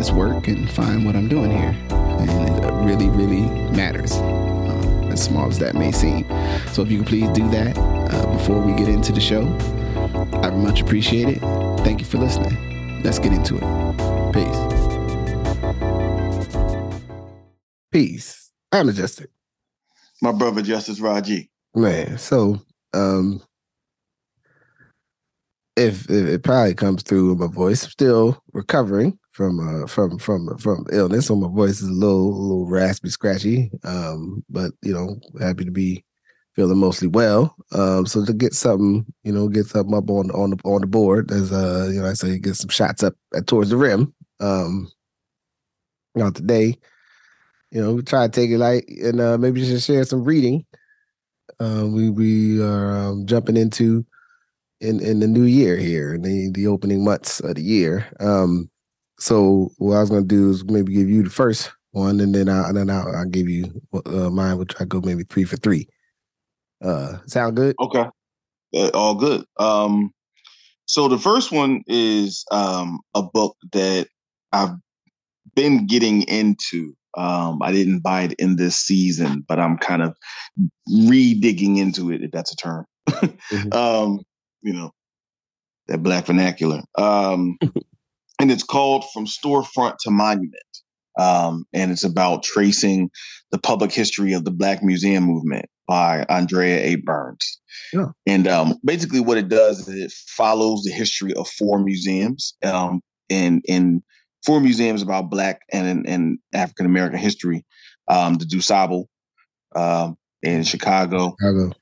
this work and find what I'm doing here. And it really, really matters, uh, as small as that may seem. So if you could please do that uh, before we get into the show, I would much appreciate it. Thank you for listening. Let's get into it. Peace. Peace. I'm Majestic. My brother Justice Rajee. Man, so um if, if it probably comes through my voice, I'm still recovering from uh from from from illness, so my voice is a little a little raspy, scratchy. Um, but you know, happy to be feeling mostly well. Um, so to get something, you know, get something up on on the on the board, as uh, you know, I say, get some shots up at, towards the rim. Um, know, today you know, we try to take it light and uh, maybe just share some reading. Uh, we we are um, jumping into in in the new year here, in the the opening months of the year. Um, so what I was gonna do is maybe give you the first one, and then I and then I'll, I'll give you uh, mine, which I go maybe three for three. Uh, sound good? Okay, uh, all good. Um, so the first one is um a book that I've been getting into um, I didn't buy it in this season, but I'm kind of re-digging into it, if that's a term. mm-hmm. um, you know, that black vernacular. Um, and it's called From Storefront to Monument. Um, and it's about tracing the public history of the Black Museum movement by Andrea A. Burns. Yeah. And um, basically, what it does is it follows the history of four museums um, in in four museums about Black and and African American history. Um, the DuSable um, in Chicago, Chicago.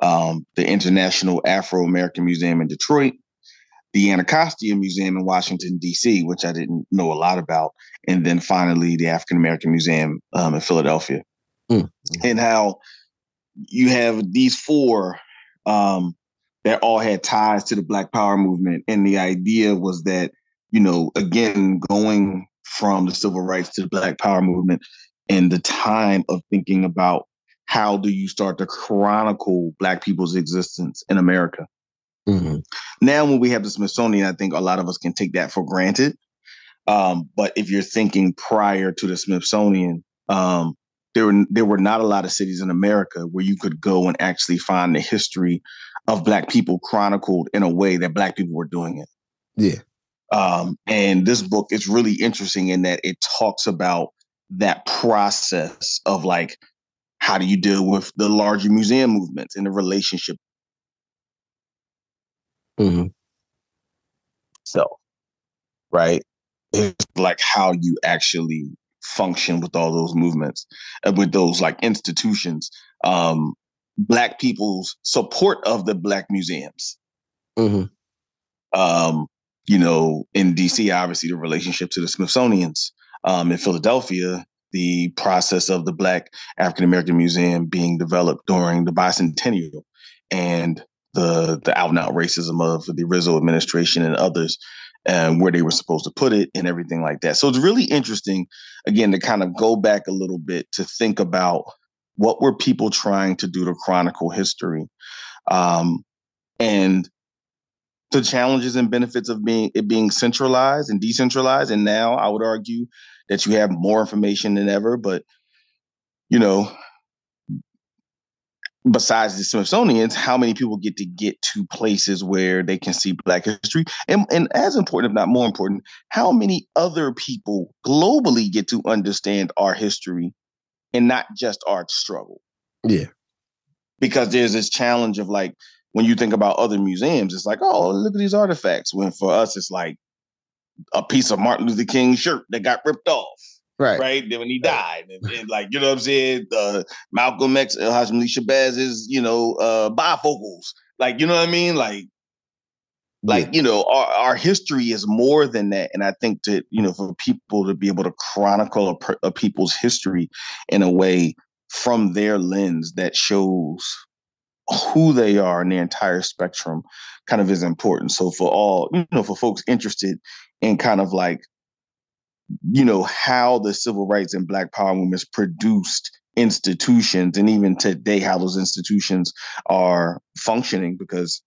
Um, the International Afro American Museum in Detroit, the Anacostia Museum in Washington D.C., which I didn't know a lot about, and then finally the African American Museum um, in Philadelphia, mm. and how you have these four um, that all had ties to the Black Power movement, and the idea was that you know, again, going from the civil rights to the Black Power movement and the time of thinking about how do you start to chronicle Black people's existence in America. Mm-hmm. Now, when we have the Smithsonian, I think a lot of us can take that for granted. Um, but if you're thinking prior to the Smithsonian, um, there were there were not a lot of cities in America where you could go and actually find the history of Black people chronicled in a way that Black people were doing it. Yeah. Um, and this book is really interesting in that it talks about that process of like, how do you deal with the larger museum movements and the relationship? Mm-hmm. So, right? It's like how you actually function with all those movements and with those like institutions. Um, black people's support of the black museums. Mm-hmm. Um, you know, in DC, obviously the relationship to the Smithsonian's. Um, in Philadelphia, the process of the Black African American Museum being developed during the bicentennial and the the out and out racism of the Rizzo administration and others, and where they were supposed to put it and everything like that. So it's really interesting, again, to kind of go back a little bit to think about what were people trying to do to chronicle history, um, and the challenges and benefits of being it being centralized and decentralized. And now I would argue that you have more information than ever. But you know, besides the Smithsonian's, how many people get to get to places where they can see Black history? And, and as important, if not more important, how many other people globally get to understand our history and not just our struggle? Yeah. Because there's this challenge of like, when you think about other museums, it's like, oh, look at these artifacts. When for us, it's like a piece of Martin Luther King's shirt that got ripped off. Right. Right. Then when he died. And, and like, you know what I'm saying? Uh, Malcolm X, El Hashim Shabazz is, you know, uh, bifocals. Like, you know what I mean? Like, Like, you know, our, our history is more than that. And I think that, you know, for people to be able to chronicle a, a people's history in a way from their lens that shows who they are in the entire spectrum kind of is important. So for all, you know, for folks interested in kind of like, you know, how the civil rights and black power movements produced institutions and even today how those institutions are functioning because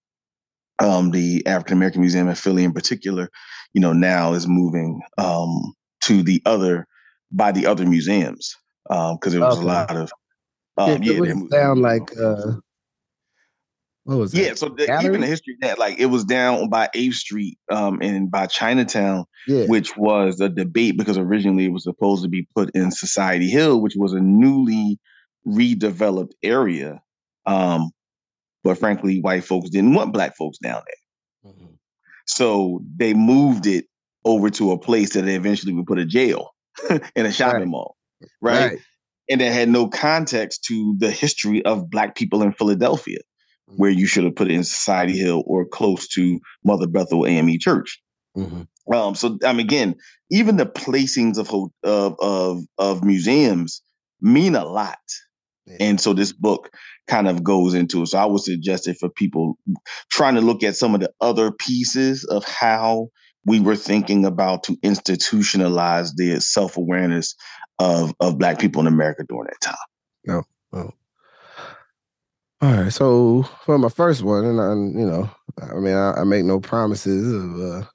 um, the African American Museum of Philly in particular, you know, now is moving um, to the other by the other museums because um, there was okay. a lot of um, yeah, yeah down like uh, what was yeah. So the, even the history of that like it was down by Eighth Street um, and by Chinatown, yeah. which was a debate because originally it was supposed to be put in Society Hill, which was a newly redeveloped area. Um, but frankly, white folks didn't want black folks down there. Mm-hmm. So they moved it over to a place that they eventually would put a jail in a shopping right. mall. Right? right? And that had no context to the history of black people in Philadelphia. Where you should have put it in Society Hill or close to Mother Bethel AME Church. Mm-hmm. Um, so I mean, again, even the placings of of of, of museums mean a lot. Yeah. And so this book kind of goes into it. So I would suggest it for people trying to look at some of the other pieces of how we were thinking about to institutionalize the self awareness of of Black people in America during that time. No, no. All right. So for my first one, and I, you know, I mean, I, I make no promises of. Uh,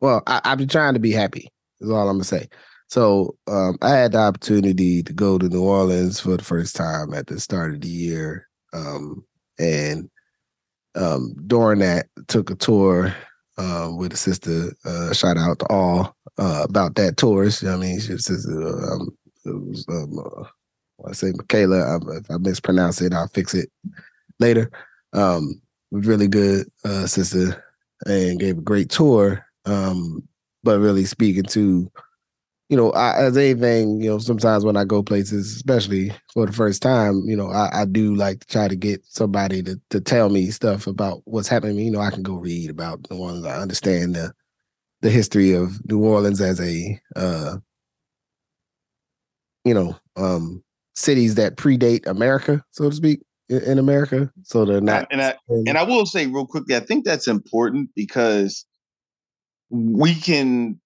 well, I, I be trying to be happy. Is all I'm gonna say. So um, I had the opportunity to go to New Orleans for the first time at the start of the year um, and um, during that, took a tour uh, with a sister. Uh, shout out to all uh, about that tour. I mean, says um, it was um, uh, I say Michaela. I, if I mispronounce it, I'll fix it later. Um, was really good uh, sister and gave a great tour. Um, but really speaking to you know, I, as anything, you know, sometimes when I go places, especially for the first time, you know, I, I do like to try to get somebody to to tell me stuff about what's happening. You know, I can go read about the ones I understand the the history of New Orleans as a uh you know, um cities that predate America, so to speak, in, America. So they're not and I and I will say real quickly, I think that's important because we can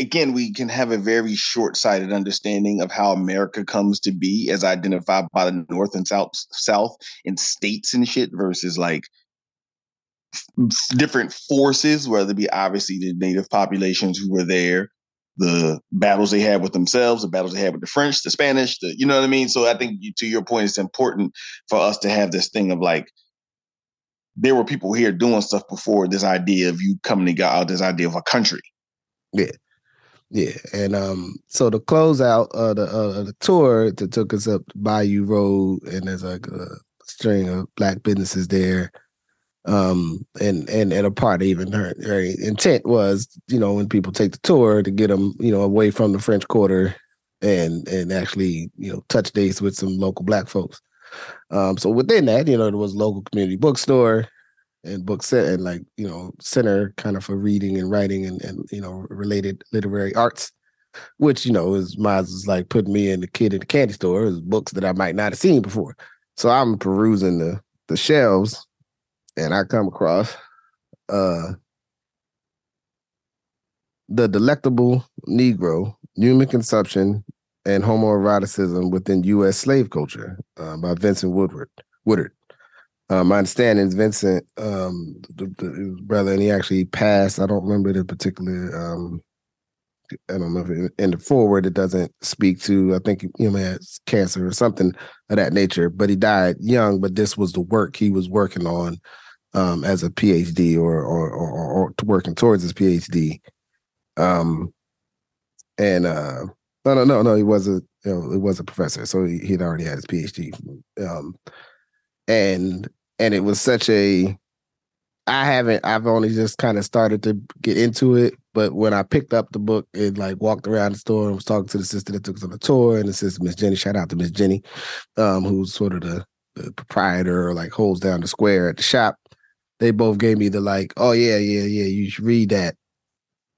again, we can have a very short sighted understanding of how America comes to be as identified by the North and South, South and states and shit versus like different forces, whether it be obviously the native populations who were there, the battles they had with themselves, the battles they had with the French, the Spanish, the, you know what I mean? So I think to your point, it's important for us to have this thing of like, there were people here doing stuff before this idea of you coming to out this idea of a country. Yeah. Yeah, and um, so the close out uh, the uh, the tour that took us up Bayou Road, and there's like a string of black businesses there, um, and and and a part even her, intent was, you know, when people take the tour to get them, you know, away from the French Quarter, and and actually, you know, touch base with some local black folks. Um, so within that, you know, there was local community bookstore, and book set and like you know center kind of for reading and writing and, and you know related literary arts which you know is might is like putting me and the kid in the candy store is books that i might not have seen before so i'm perusing the the shelves and i come across uh the delectable negro human consumption and homoeroticism within u.s slave culture uh, by vincent woodward woodard uh, my understanding is Vincent, um, the, the, brother, and he actually passed. I don't remember the particular. Um, I don't know if it, in the foreword it doesn't speak to. I think you know has cancer or something of that nature. But he died young. But this was the work he was working on um, as a PhD or or, or or working towards his PhD. Um, and uh, no, no, no, no, he was a you know, he was a professor, so he, he'd already had his PhD. Um, and and it was such a I haven't I've only just kind of started to get into it, but when I picked up the book and like walked around the store and was talking to the sister that took us on the tour and the sister Miss Jenny, shout out to Miss Jenny, um, who's sort of the, the proprietor or like holds down the square at the shop. they both gave me the like, oh yeah, yeah, yeah, you should read that,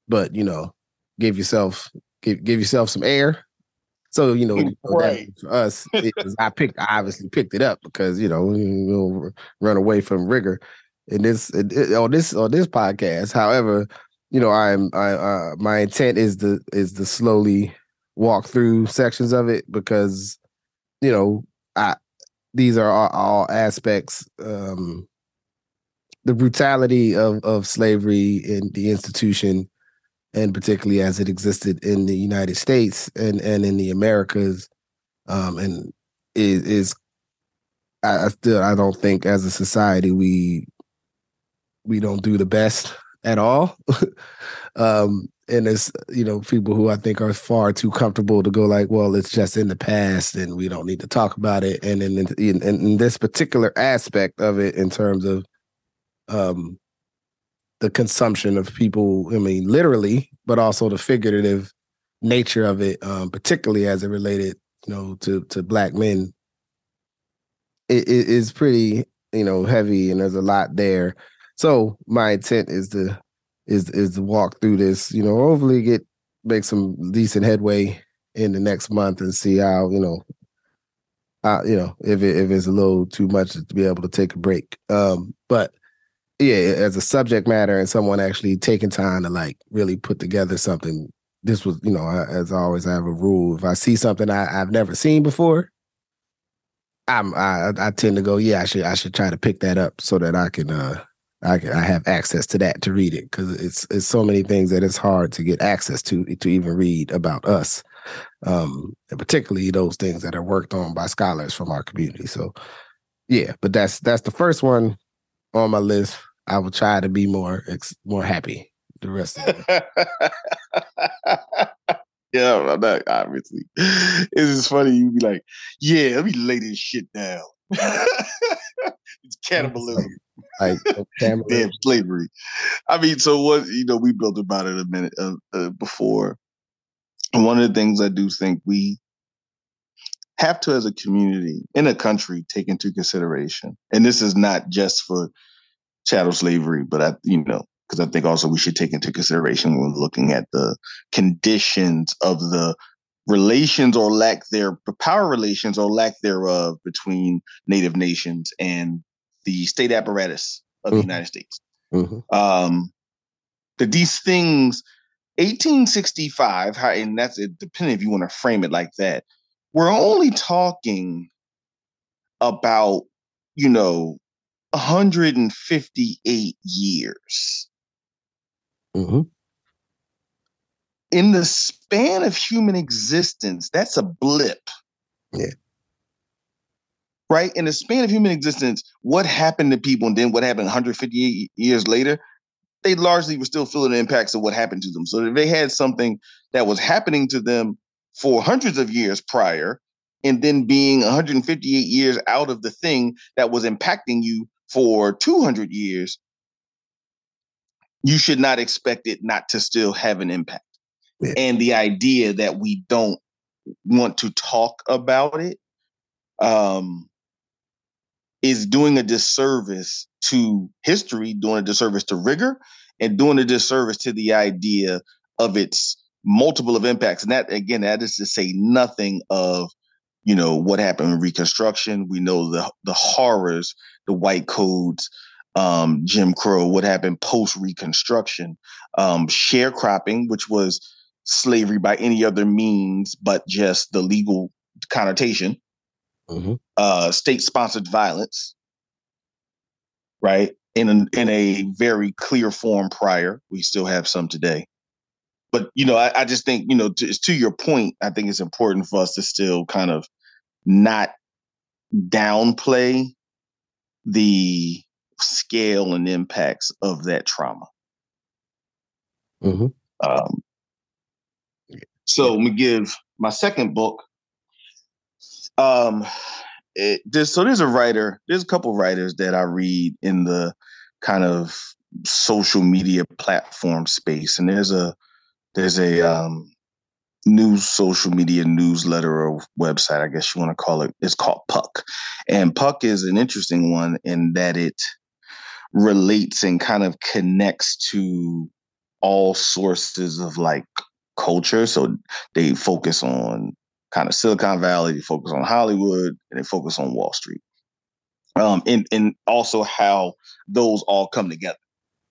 but you know, give yourself give give yourself some air. So you know, Right. for us, was, I picked, I obviously picked it up because you know, know run away from rigor in this it- on this on this podcast. However, you know, I'm I uh, my intent is to is to slowly walk through sections of it because you know I these are all, all aspects um the brutality of of slavery in the institution and particularly as it existed in the United States and and in the Americas um and is is I still I don't think as a society we we don't do the best at all. Um and it's you know people who i think are far too comfortable to go like well it's just in the past and we don't need to talk about it. And in in, in this particular aspect of it in terms of um the consumption of people i mean literally but also the figurative nature of it um particularly as it related you know to to black men it, it is pretty you know heavy and there's a lot there so my intent is to is is to walk through this, you know, hopefully get make some decent headway in the next month and see how, you know, uh, you know, if it, if it's a little too much to be able to take a break. Um, but yeah, as a subject matter and someone actually taking time to like really put together something, this was, you know, I, as always, I have a rule. If I see something I, I've never seen before, I'm I, I tend to go, yeah, I should I should try to pick that up so that I can uh I I have access to that to read it because it's it's so many things that it's hard to get access to to even read about us, um, and particularly those things that are worked on by scholars from our community. So, yeah, but that's that's the first one on my list. I will try to be more more happy the rest of it. yeah, I'm not, obviously. It's just funny. You be like, yeah, let me lay this shit down. It's cannibalism. like family. Damn slavery. I mean, so what? You know, we built about it a minute uh, uh, before. And one of the things I do think we have to, as a community in a country, take into consideration, and this is not just for chattel slavery, but I, you know, because I think also we should take into consideration when looking at the conditions of the relations or lack there, power relations or lack thereof between Native nations and the state apparatus of Mhm. the United States. Mhm. Um, that these things, 1865, how, and that's it, depending if you want to frame it like that, we're only talking about, you know, 158 years. Mhm. In the span of human existence, that's a blip. Yeah. Right? In the span of human existence, what happened to people and then what happened 158 years later, they largely were still feeling the impacts of what happened to them. So if they had something that was happening to them for hundreds of years prior, and then being 158 years out of the thing that was impacting you for 200 years, you should not expect it not to still have an impact. Yeah. And the idea that we don't want to talk about it um, is doing a disservice to history, doing a disservice to rigor, and doing a disservice to the idea of its multiple of impacts. And that again, that is to say nothing of you know what happened in Reconstruction. We know the the horrors, the white codes, um, Jim Crow, what happened post Reconstruction, um, sharecropping, which was slavery by any other means but just the legal connotation, Mhm. uh, state sponsored violence, right? In a, in a very clear form prior. We still have some today. But, you know, I, I just think, you know, to, to your point, I think it's important for us to still kind of not downplay the scale and impacts of that trauma. Mhm. Um, so let me give my second book. Um, it, there's, so there's a writer. There's a couple writers that I read in the kind of social media platform space, and there's a there's a um, news social media newsletter or website, I guess you want to call it. It's called Puck, and Puck is an interesting one in that it relates and kind of connects to all sources of like culture. So they focus on kind of Silicon Valley, they focus on Hollywood, and they focus on Wall Street. Um, and and also how those all come together.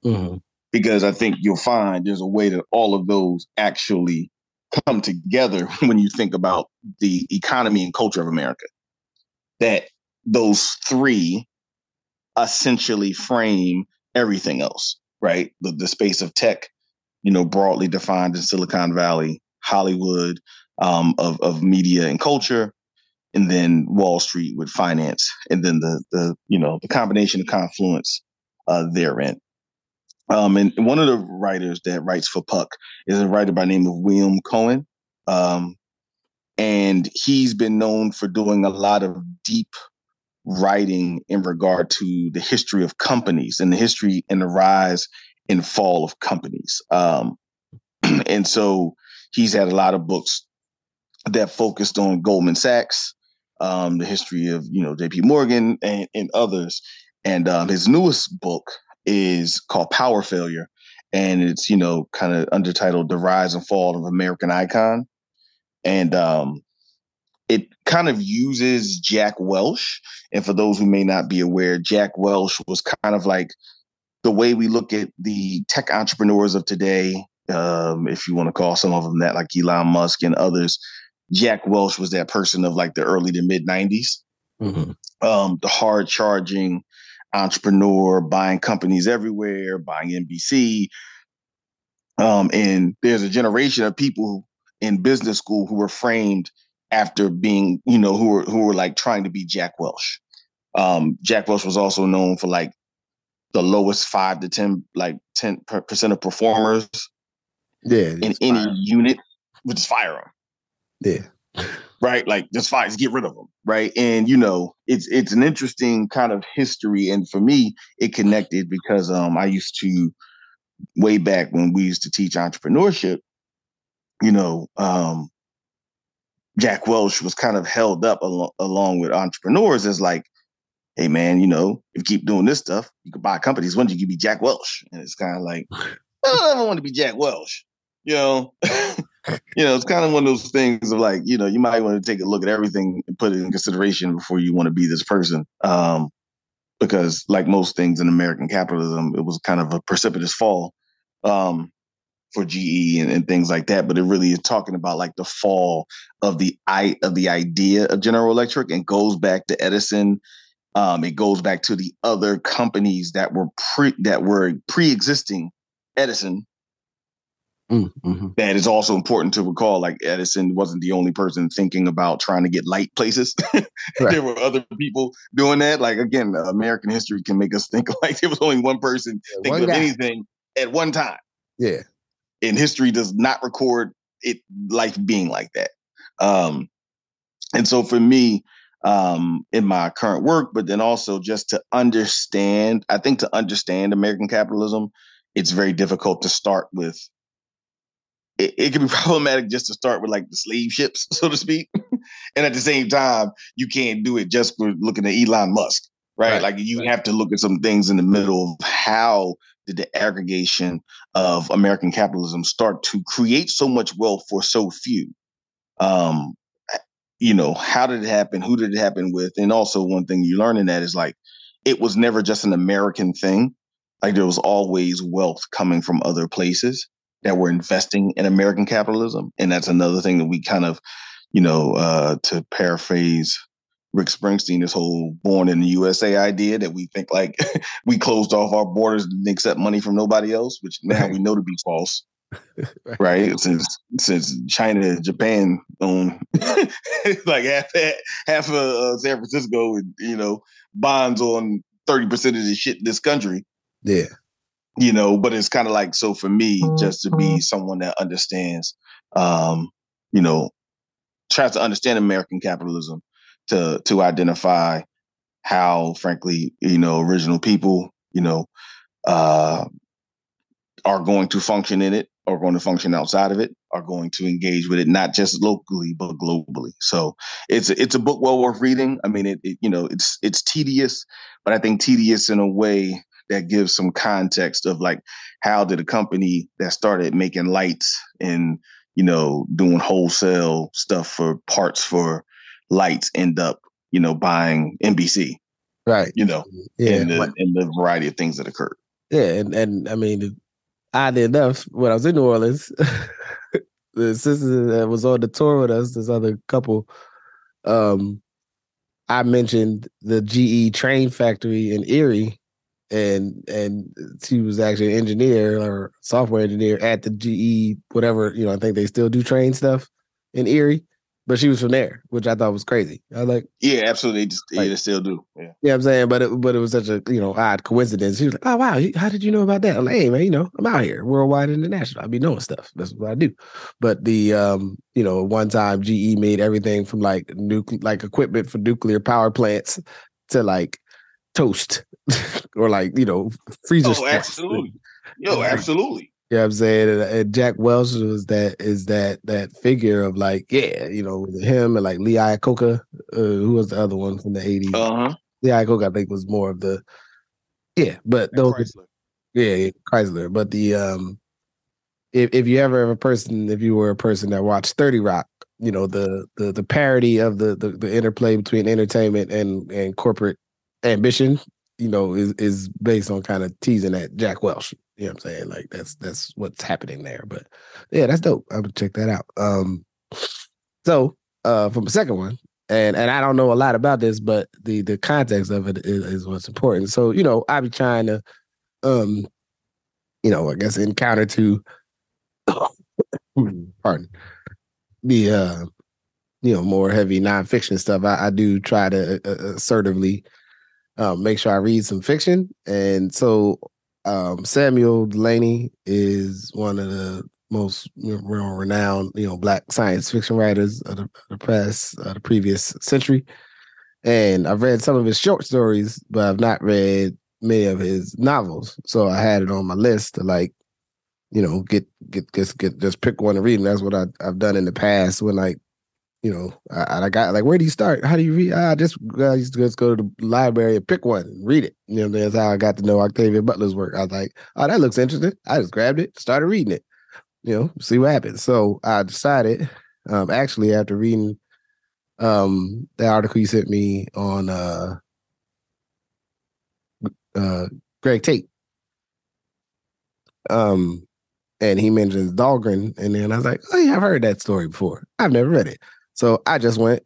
Mm-hmm. Because I think you'll find there's a way that all of those actually come together when you think about the economy and culture of America. That those three essentially frame everything else, right? The, the space of tech, you know, broadly defined in Silicon Valley, Hollywood, um, of, of media and culture, and then Wall Street with finance, and then the, the you know, the combination of confluence uh, therein. Um, and one of the writers that writes for Puck is a writer by name of William Cohan. Um, and he's been known for doing a lot of deep writing in regard to the history of companies and the history and the rise and fall of companies. Um, and so he's had a lot of books that focused on Goldman Sachs, um, the history of you know J.P. Morgan and, and others. And um, his newest book is called Power Failure, and it's you know kind of undertitled "The Rise and Fall of American Icon." And um, it kind of uses Jack Welch. And for those who may not be aware, Jack Welch was kind of like the way we look at the tech entrepreneurs of today, um, if you want to call some of them that, like Elon Musk and others. Jack Welch was that person of like the early to mid 90s, mm-hmm. um, the hard charging entrepreneur, buying companies everywhere, buying NBC. Um, and there's a generation of people in business school who were framed after being, you know, who were who were like trying to be Jack Welch. Um, Jack Welch was also known for like the lowest five to ten, like ten percent of performers. Yeah, in any unit, would just fire them. Yeah, right. Like just fire, just get rid of them. Right, and you know, it's it's an interesting kind of history, and for me, it connected because um I used to way back when we used to teach entrepreneurship. You know, um, Jack Welch was kind of held up al- along with entrepreneurs as like, hey man, you know, if you keep doing this stuff, you could buy companies. One day you could be Jack Welch, and it's kind of like, I don't ever want to be Jack Welch. You know, you know, it's kind of one of those things of like, you know, you might want to take a look at everything and put it in consideration before you want to be this person. Um, because like most things in American capitalism, it was kind of a precipitous fall. Um, for GE and, and, things like that, but it really is talking about like the fall of the i of the idea of General Electric and goes back to Edison. Um, it goes back to the other companies that were pre that were pre-existing Edison. Mm, mm-hmm. That is also important to recall. Like Edison wasn't the only person thinking about trying to get light places. right. There were other people doing that. Like again, American history can make us think like there was only one person yeah, thinking one of anything at one time. Yeah and history does not record it life being like that. Um, and so for me, um, in my current work, but then also just to understand, I think to understand American capitalism, it's very difficult to start with. It, it can be problematic just to start with like the slave ships, so to speak. and at the same time, you can't do it just for looking at Elon Musk, right? right. Like you right. have to look at some things in the middle of how did the aggregation of American capitalism start to create so much wealth for so few? Um, you know, how did it happen? Who did it happen with? And also, one thing you learn in that is like, it was never just an American thing. Like, there was always wealth coming from other places that were investing in American capitalism. And that's another thing that we kind of, you know, uh, to paraphrase Rick Springsteen, this whole born in the USA idea that we think like we closed off our borders and accept money from nobody else, which now we know to be false. right. Since since China Japan own like half half of uh, San Francisco and you know bonds on thirty percent of the shit in this country. Yeah. You know, but it's kind of like so for me, just to be someone that understands um, you know, tries to understand American capitalism to to identify how, frankly, you know, original people, you know, uh, are going to function in it, are going to function outside of it, are going to engage with it, not just locally but globally. So it's a, it's a book well worth reading. I mean, it, it you know it's it's tedious, but I think tedious in a way that gives some context of like how did a company that started making lights and you know doing wholesale stuff for parts for lights end up you know buying NBC, right? You know, yeah, in the, in the variety of things that occurred. Yeah, and and I mean, oddly enough, when I was in New Orleans, the sister that was on the tour with us, this other couple, um, I mentioned the GE train factory in Erie, and and she was actually an engineer or software engineer at the GE whatever you know. I think they still do train stuff in Erie, but she was from there, which I thought was crazy. I was like, yeah, absolutely, just, like, yeah, they still do. Yeah, yeah, I'm saying, but it, but it was such a you know odd coincidence. She was like, oh wow, how did you know about that? I'm like, hey man, you know, I'm out here, worldwide international. I be knowing stuff. That's what I do. But the um, you know, one time GE made everything from like nuclear, like equipment for nuclear power plants to like toast or like you know freezer. Oh, absolutely. Yo, absolutely. You know what I'm saying? And, and, Jack Welch was that is that that figure of like, yeah, you know, him and like Lee Iacocca, uh, who was the other one from the 80s. Uh-huh. Lee Iacocca, I think, was more of the yeah, but and those Chrysler. Yeah, yeah, Chrysler. But the um if if you ever have a person, if you were a person that watched 30 Rock, you know, the the the parody of the the, the interplay between entertainment and and corporate ambition, you know, is is based on kind of teasing at Jack Welch. Know what I'm saying? Like that's that's what's happening there. But yeah, that's dope. I would check that out. Um so uh from the second one, and and I don't know a lot about this, but the the context of it is, is what's important. So, you know, I be trying to um, you know, I guess encounter to pardon the uh you know more heavy nonfiction stuff. I, I do try to uh, assertively um, make sure I read some fiction, and so um, Samuel Delany is one of the most renowned, you know, black science fiction writers of the, the of the previous century. And I've read some of his short stories, but I've not read many of his novels. So I had it on my list to like, you know, get get just get just pick one to read. And that's what I, I've done in the past when like you know, I, I got like, where do you start? How do you read? I just I used to just go to the library and pick one and read it. You know, that's how I got to know Octavia Butler's work. I was like, oh, that looks interesting. I just grabbed it, started reading it. You know, see what happens. So I decided, um, actually after reading um the article you sent me on uh uh Greg Tate. Um and he mentions Dhalgren, and then I was like, "Oh yeah, I've heard that story before. I've never read it." So I just went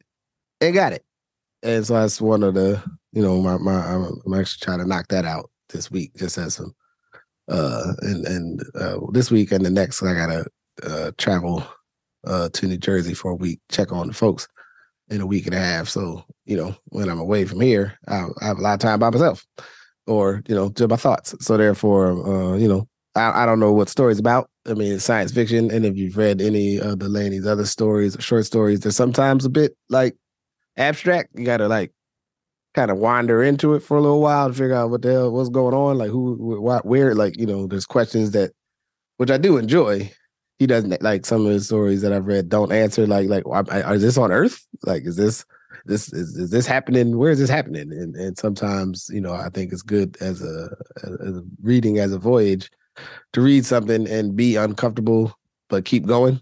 and got it. And so that's one of the, you know, my my I'm actually trying to knock that out this week, just as some uh and and uh this week and the next I gotta uh travel uh to New Jersey for a week, check on the folks in a week and a half. So, you know, when I'm away from here, I, I have a lot of time by myself or, you know, to my thoughts. So therefore, uh, you know, I, I don't know what story's about. I mean, it's science fiction, and if you've read any of Delany's other stories short stories, they're sometimes a bit like abstract. You got to like kind of wander into it for a little while to figure out what the hell what's going on, like who, what, where. Like you know, there's questions that, which I do enjoy. He doesn't like some of the stories that I've read. Don't answer like like is this on Earth? Like is this this is, is this happening? Where is this happening? And and sometimes you know I think it's good as a, as a reading as a voyage to read something and be uncomfortable but keep going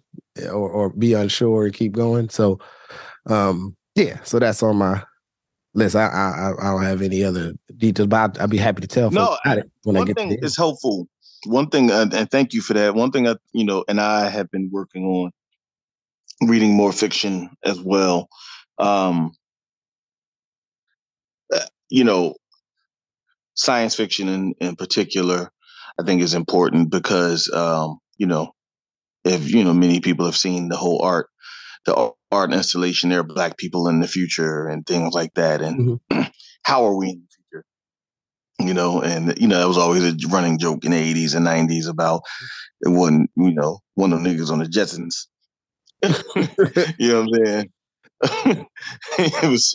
or, or be unsure and keep going. So um yeah so that's on my list. I i, I don't have any other details but i'd be happy to tell no I, when one I get thing is helpful. One thing uh, and thank you for that. One thing i you know and i have been working on reading more fiction as well. Um uh, you know science fiction in, in particular I think is important because, um, you know, if, you know, many people have seen the whole art, the art installation, there are black people in the future and things like that. And mm-hmm. how are we in the future? You know, and, you know, that was always a running joke in the 80s and 90s about it wasn't, you know, one of the niggas on the Jetsons. you know what I'm saying? it was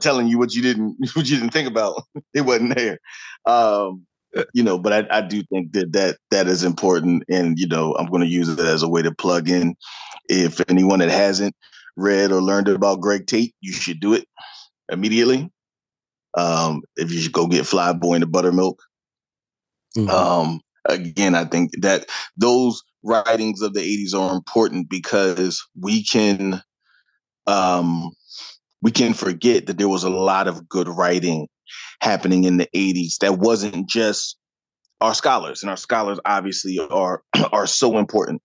telling you what you didn't what you didn't think about. It wasn't there. Um, you know, but I, I do think that that that is important, and you know, I'm going to use it as a way to plug in. If anyone that hasn't read or learned about Greg Tate, you should do it immediately. Um, if you should go get Flyboy in the Buttermilk, Mm-hmm. Um, again, I think that those writings of the 80s are important because we can um we can forget that there was a lot of good writing happening in the 80s that wasn't just our scholars and our scholars obviously are are so important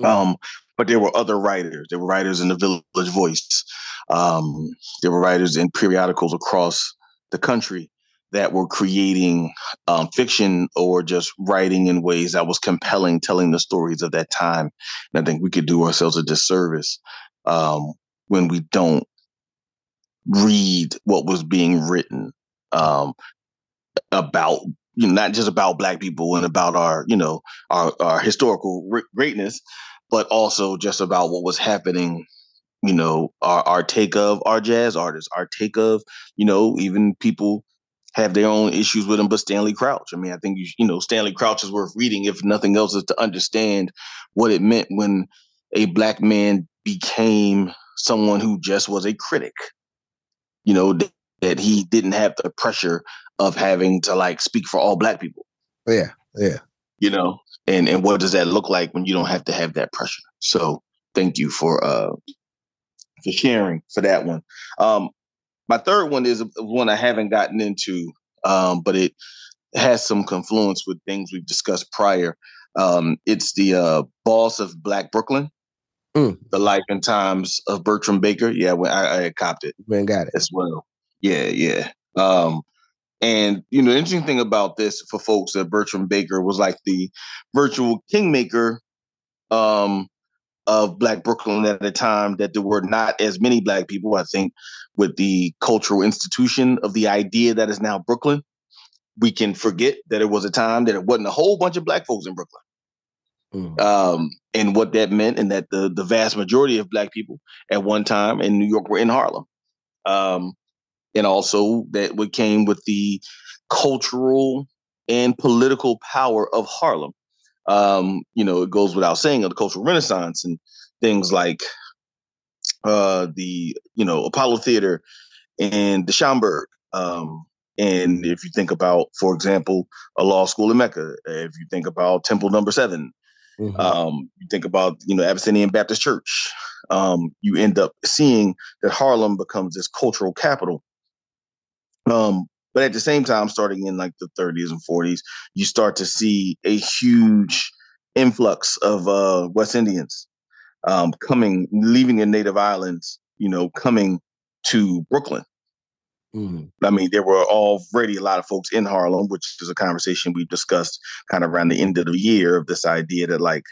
mm-hmm. um but there were other writers there were writers in the village voice um there were writers in periodicals across the country that were creating um, fiction or just writing in ways that was compelling, telling the stories of that time. And I think we could do ourselves a disservice um, when we don't read what was being written um, about, you know, not just about Black people and about our, you know, our, our historical greatness, but also just about what was happening you know our, our take of our jazz artists our take of you know even people have their own issues with him, but Stanley Crouch. I mean, I think you, you know Stanley Crouch is worth reading if nothing else is to understand what it meant when a black man became someone who just was a critic. You know that, that he didn't have the pressure of having to like speak for all black people. Yeah, yeah. You know, and and what does that look like when you don't have to have that pressure? So thank you for uh for sharing for that one. Um, my third one is one I haven't gotten into, um, but it has some confluence with things we've discussed prior. Um, it's the uh, boss of Black Brooklyn, mm. the life and times of Bertram Baker. Yeah, when I, I copped it, man, got it as well. Yeah, yeah. Um, and you know, the interesting thing about this for folks that Bertram Baker was like the virtual kingmaker um, of Black Brooklyn at a time that there were not as many Black people. I think with the cultural institution of the idea that is now Brooklyn, we can forget that it was a time that it wasn't a whole bunch of Black folks in Brooklyn. Mm. Um, and what that meant, and that the the vast majority of Black people at one time in New York were in Harlem. Um, and also that what came with the cultural and political power of Harlem um, you know, it goes without saying of the cultural renaissance and things like uh, the, you know, Apollo Theater and the Schomburg. Um, and if you think about, for example, a law school in Mecca, if you think about Temple Number Seven, mm-hmm. um, you think about, you know, Abyssinian Baptist Church, um, you end up seeing that Harlem becomes this cultural capital. Um, but at the same time, starting in like the 30s and 40s, you start to see a huge influx of uh, West Indians um, coming, leaving their native islands, you know, coming to Brooklyn. Mm-hmm. I mean, there were already a lot of folks in Harlem, which is a conversation we discussed kind of around the end of the year of this idea that like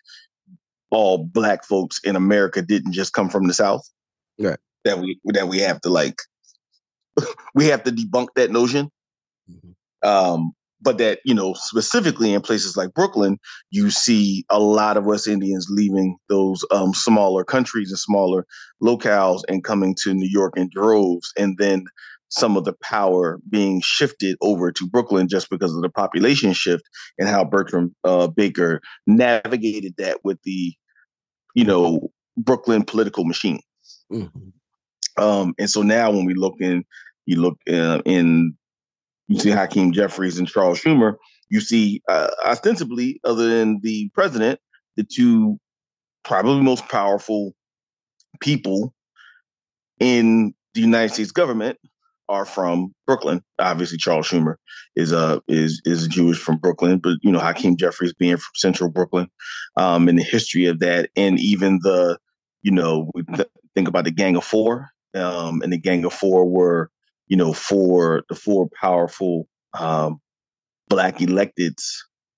all black folks in America didn't just come from the South. Right. That we that we have to like we have to debunk that notion. Mm-hmm. Um, but that you know specifically in places like Brooklyn, you see a lot of West Indians leaving those um, smaller countries and smaller locales and coming to New York in droves, and then some of the power being shifted over to Brooklyn just because of the population shift and how Bertram uh, Baker navigated that with the you know Brooklyn political machine. Mm-hmm. Um, and so now when we look in you look uh, in, you see Hakeem Jeffries and Charles Schumer. You see, uh, ostensibly, other than the president, the two probably most powerful people in the United States government are from Brooklyn. Obviously, Charles Schumer is uh is is Jewish from Brooklyn, but you know Hakeem Jeffries being from Central Brooklyn, um, and the history of that, and even the you know we th- think about the Gang of Four, um, and the Gang of Four were you know, for the four powerful um, black electeds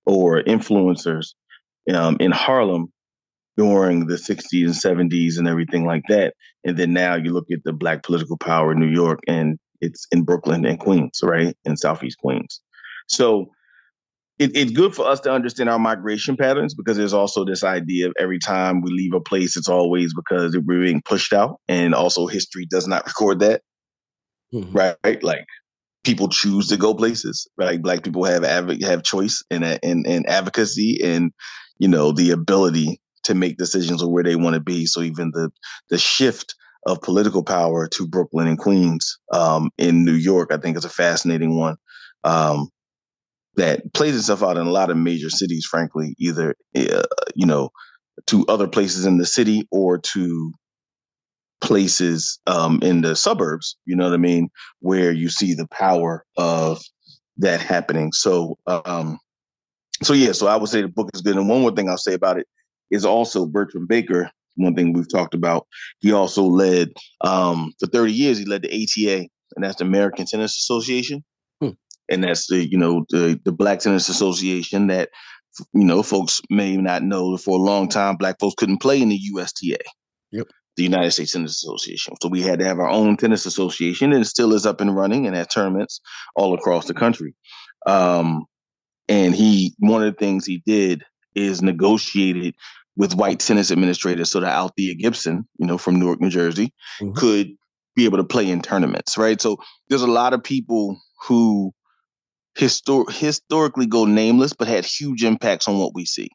or influencers um, in Harlem during the 60s and 70s and everything like that. And then now you look at the black political power in New York and it's in Brooklyn and Queens, right? In Southeast Queens. So it, it's good for us to understand our migration patterns because there's also this idea of every time we leave a place, it's always because we're being pushed out. And also history does not record that mm-hmm. right? Like people choose to go places, right? black people have av- have choice and, and and advocacy and you know the ability to make decisions of where they want to be. So even the the shift of political power to Brooklyn and Queens um, in New York, I think is a fascinating one. Um, that plays itself out in a lot of major cities. Frankly, either uh, you know to other places in the city or to places um, in the suburbs. You know what I mean, where you see the power of that happening. So, um, so yeah. So I would say the book is good. And one more thing I'll say about it is also Bertram Baker. One thing we've talked about. He also led um, for 30 years. He led the ATA, and that's the American Tennis Association. Hmm. And that's the you know the the Black Tennis Association that you know folks may not know for a long time black folks couldn't play in the USTA. Yep. The United States Tennis Association. So we had to have our own tennis association, and it still is up and running and has tournaments all across the country. Um, and he one of the things he did is negotiated with white tennis administrators so that Althea Gibson, you know, from Newark, New Jersey, mm-hmm. could be able to play in tournaments, right? So there's a lot of people who histor- historically go nameless, but had huge impacts on what we see.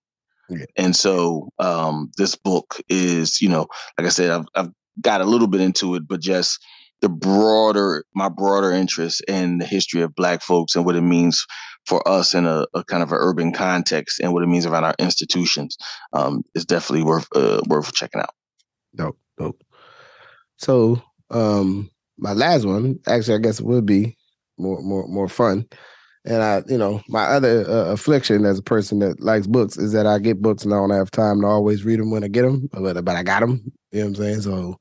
Yeah. And so um, this book is, you know, like I said, I've, I've got a little bit into it, but just the broader, my broader interest in the history of Black folks and what it means for us in a, a kind of an urban context and what it means around our institutions um, is definitely worth uh, worth checking out. Dope, dope. So um, my last one, actually, I guess it would be more more more fun. And I, you know, my other uh, affliction as a person that likes books is that I get books and I don't have time to always read them when I get them, but but I got them. You know what I'm saying? So,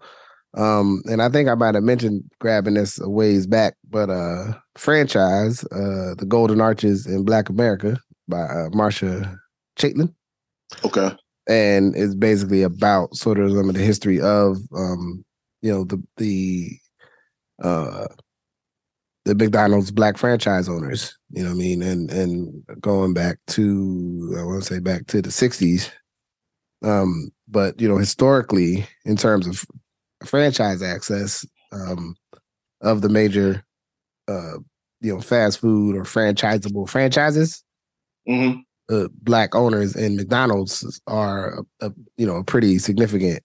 um, and I think I might have mentioned grabbing this a ways back, but uh, franchise, uh, the Golden Arches in Black America by uh, Marcia Chatelain. Okay. And it's basically about sort of some of the history of, um, you know, the the uh the McDonald's black franchise owners, you know what I mean? And and going back to I want to say back to the 60s. Um, but you know, historically, in terms of franchise access um, of the major uh, you know, fast food or franchisable franchises, mm-hmm. uh, black owners in McDonald's are a, a, you know a pretty significant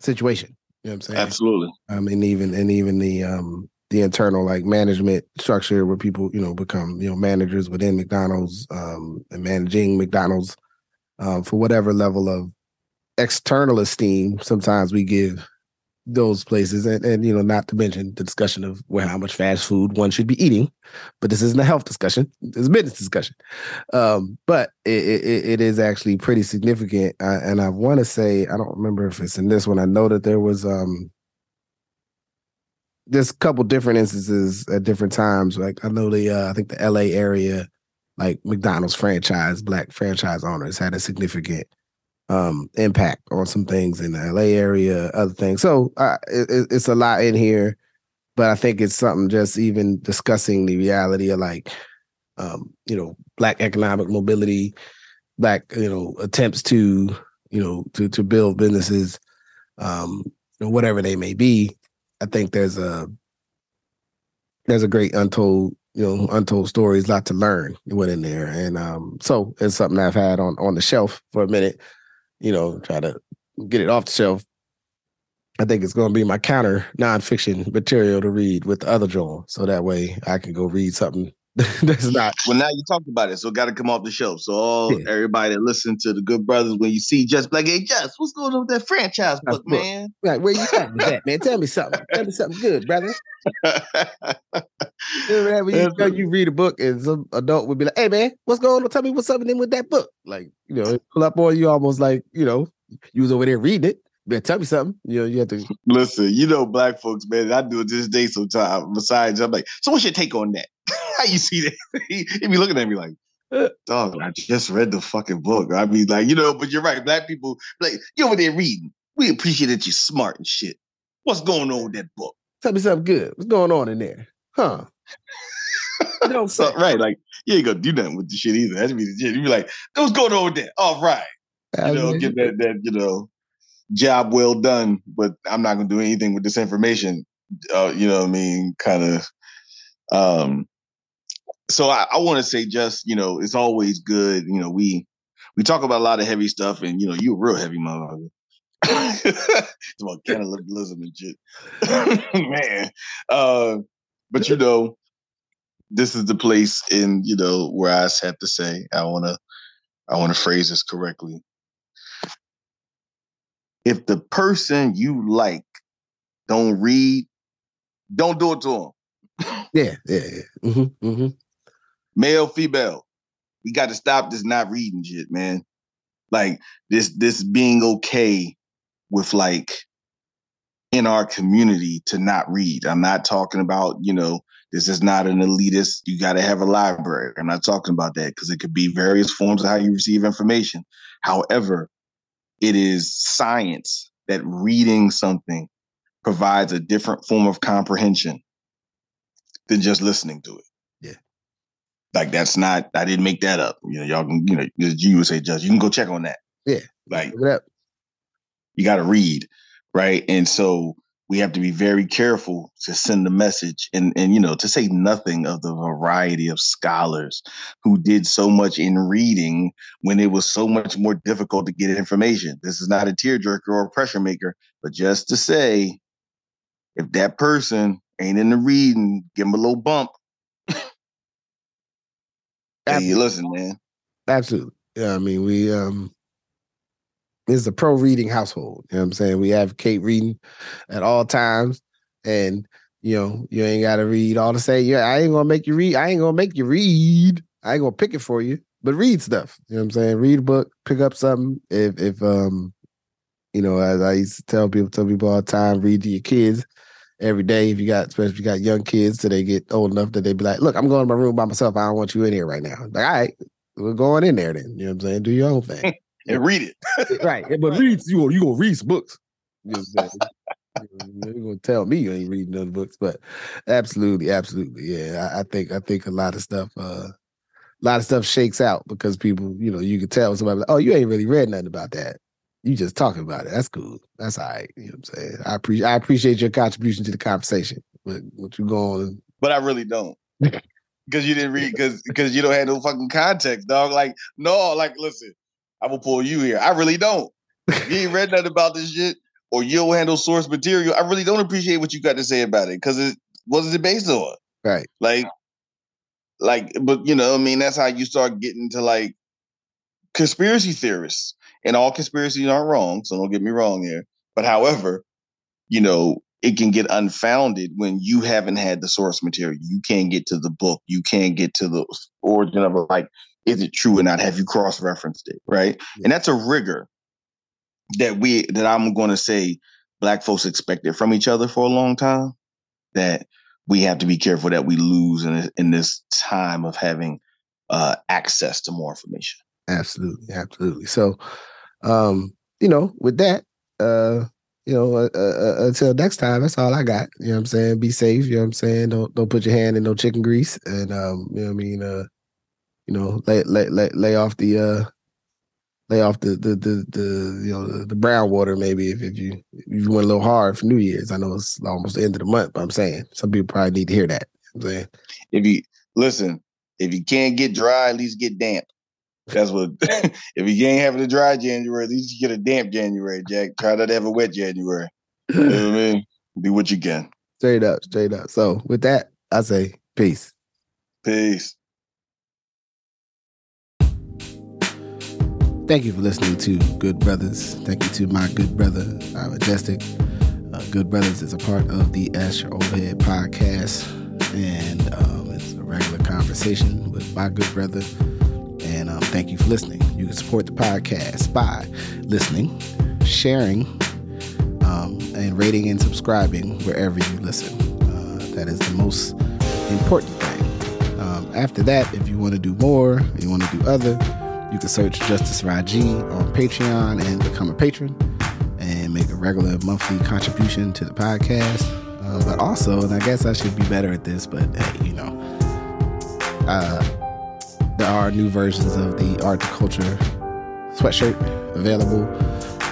situation. You know what I'm saying? Absolutely. I mean, even and even the um the internal like management structure where people you know become you know managers within McDonald's um, and managing McDonald's um, for whatever level of external esteem sometimes we give those places and, and you know not to mention the discussion of where how much fast food one should be eating but this isn't a health discussion it's a business discussion um, but it, it, it is actually pretty significant uh, and i want to say i don't remember if it's in this one i know that there was um there's a couple different instances at different times. Like I know the uh, I think the LA area, like McDonald's franchise, black franchise owners had a significant um impact on some things in the LA area, other things. So uh, it, it's a lot in here, but I think it's something just even discussing the reality of like, um, you know, black economic mobility, black you know attempts to you know to to build businesses, um, whatever they may be I think there's a there's a great untold you know untold stories, a lot to learn went in there, and um, so it's something I've had on on the shelf for a minute. You know, try to get it off the shelf. I think it's going to be my counter nonfiction material to read with the other Joel, so that way I can go read something That's not. Well, now you talked about it, so got to come off the shelf. So all yeah. everybody that listen to the Good Brothers, when you see Just Black, hey, Just, what's going on with that franchise book, book, man? Right, where you at with that, man? Tell me something. Tell me something good, brother. you, you, know, you read a book and some adult would be like, "Hey, man, what's going on? Tell me what's something in with that book." Like, you know, pull up on you almost like, you know, you was over there reading it. Man, tell me something. You know, you have to listen. You know, black folks, man. I do it this day sometimes. Besides, I'm like, so what's your take on that? How you see that? he, he be looking at me like, dog, I just read the fucking book. I mean, like, you know, but you're right. Black people, like, you over there reading. We appreciate that you're smart and shit. What's going on with that book? Tell me something good. What's going on in there? Huh? You know so, right, like you ain't gonna do nothing with the shit either. That's be the shit. You be like, what's going on with that? All right. You know, get that that, you know, job well done, but I'm not gonna do anything with this information. Uh, you know what I mean? Kind of um so I, I want to say just you know it's always good. You know we we talk about a lot of heavy stuff, and you know you a real heavy motherfucker. it's about cannibalism and shit, man. Uh, but you know this is the place in you know where I have to say I want to I want to phrase this correctly. If the person you like don't read, don't do it to them. Yeah, yeah, yeah. Mm-hmm, mm-hmm. Male, female, we got to stop this not reading shit, man. Like this, this being okay with like in our community to not read. I'm not talking about, you know, this is not an elitist. You got to have a library. I'm not talking about that because it could be various forms of how you receive information. However, it is science that reading something provides a different form of comprehension than just listening to it. Yeah. Like that's not, I didn't make that up. You know, y'all can, you know, you would say, Judge, you can go check on that. Yeah. Like, you got to read. Right. And so we have to be very careful to send the message and, and, you know, to say nothing of the variety of scholars who did so much in reading when it was so much more difficult to get information. This is not a tearjerker or a pressure maker, but just to say, if that person ain't in the reading, give them a little bump. hey, you listen, man. Absolutely. Yeah, I mean, we um it's a pro reading household. You know what I'm saying? We advocate reading at all times. And you know, you ain't gotta read all the same. Yeah, I ain't gonna make you read. I ain't gonna make you read. I ain't gonna pick it for you, but read stuff. You know what I'm saying? Read a book, pick up something. If if um, you know, as I used to tell people, tell people all the time, read to your kids every day. If you got, especially if you got young kids, so they get old enough that they be like, "Look, I'm going to my room by myself. I don't want you in here right now." Like, all right, we're going in there then. You know what I'm saying? Do your own thing and read it. right, but read you gonna you gonna read some books. You know what I'm You're gonna tell me you ain't reading those books, but absolutely, absolutely, yeah. I, I, think I think a lot of stuff, uh, a lot of stuff shakes out because people, you know, you can tell somebody, like, oh, you ain't really read nothing about that. You just talking about it. That's cool. That's all right. You know what I'm saying? I appreciate I appreciate your contribution to the conversation. But what you going? But I really don't. Because you didn't read because because you don't have no fucking context, dog. Like, no, like listen, I'm gonna pull you here. I really don't. You ain't read nothing about this shit or you don't handle source material, I really don't appreciate what you got to say about it because it what is it based on? Right. Like, like, but you know, I mean, that's how you start getting to like conspiracy theorists, and all conspiracies aren't wrong. So don't get me wrong here. But however, you know, it can get unfounded when you haven't had the source material. You can't get to the book. You can't get to the origin of it. Like, is it true or not? Have you cross referenced it? Right. Yeah. And that's a rigor that we that I'm going to say black folks expected from each other for a long time that we have to be careful that we lose in in this time of having uh, access to more information. Absolutely, absolutely. So, um, you know, with that, uh, you know, uh, uh, uh, until next time, that's all I got. You know what I'm saying? Be safe. You know what I'm saying? Don't don't put your hand in no chicken grease, and um, you know what I mean. Uh, you know, lay lay lay, lay off the uh lay off the the the, the you know the, the, brown water maybe if, if you if you went a little hard for New Year's. I know it's almost the end of the month, but I'm saying some people probably need to hear that. I'm saying if you listen, if you can't get dry, at least get damp. That's what. if you ain't having a dry January, at least you get a damp January, Jack. Try not to have a wet January. You know what I mean? Do what you can. Straight up, straight up. So with that, I say peace. Peace. Thank you for listening to Good Brothers. Thank you to my good brother, uh, Majestic. Uh, good Brothers is a part of the Ask Your Oldhead podcast, and um, it's a regular conversation with my good brother. And um, thank you for listening. You can support the podcast by listening, sharing, um, and rating and subscribing wherever you listen. Uh, that is the most important thing. Um, after that, if you want to do more, you want to do other, you can search Justice Rajee on Patreon and become a patron and make a regular monthly contribution to the podcast. Uh, but also, and I guess I should be better at this, but hey, you know, uh, there are new versions of the Art to Culture sweatshirt available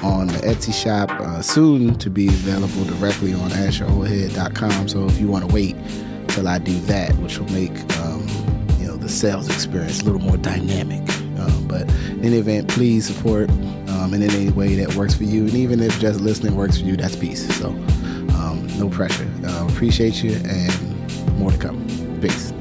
on the Etsy shop, uh, soon to be available directly on AskYourOldhead.com. So if you want to wait till I do that, which will make um, you know the sales experience a little more dynamic. Um, but in any event, please support um, in any way that works for you. And even if just listening works for you, that's peace. So um, no pressure. Uh, appreciate you and more to come. Peace.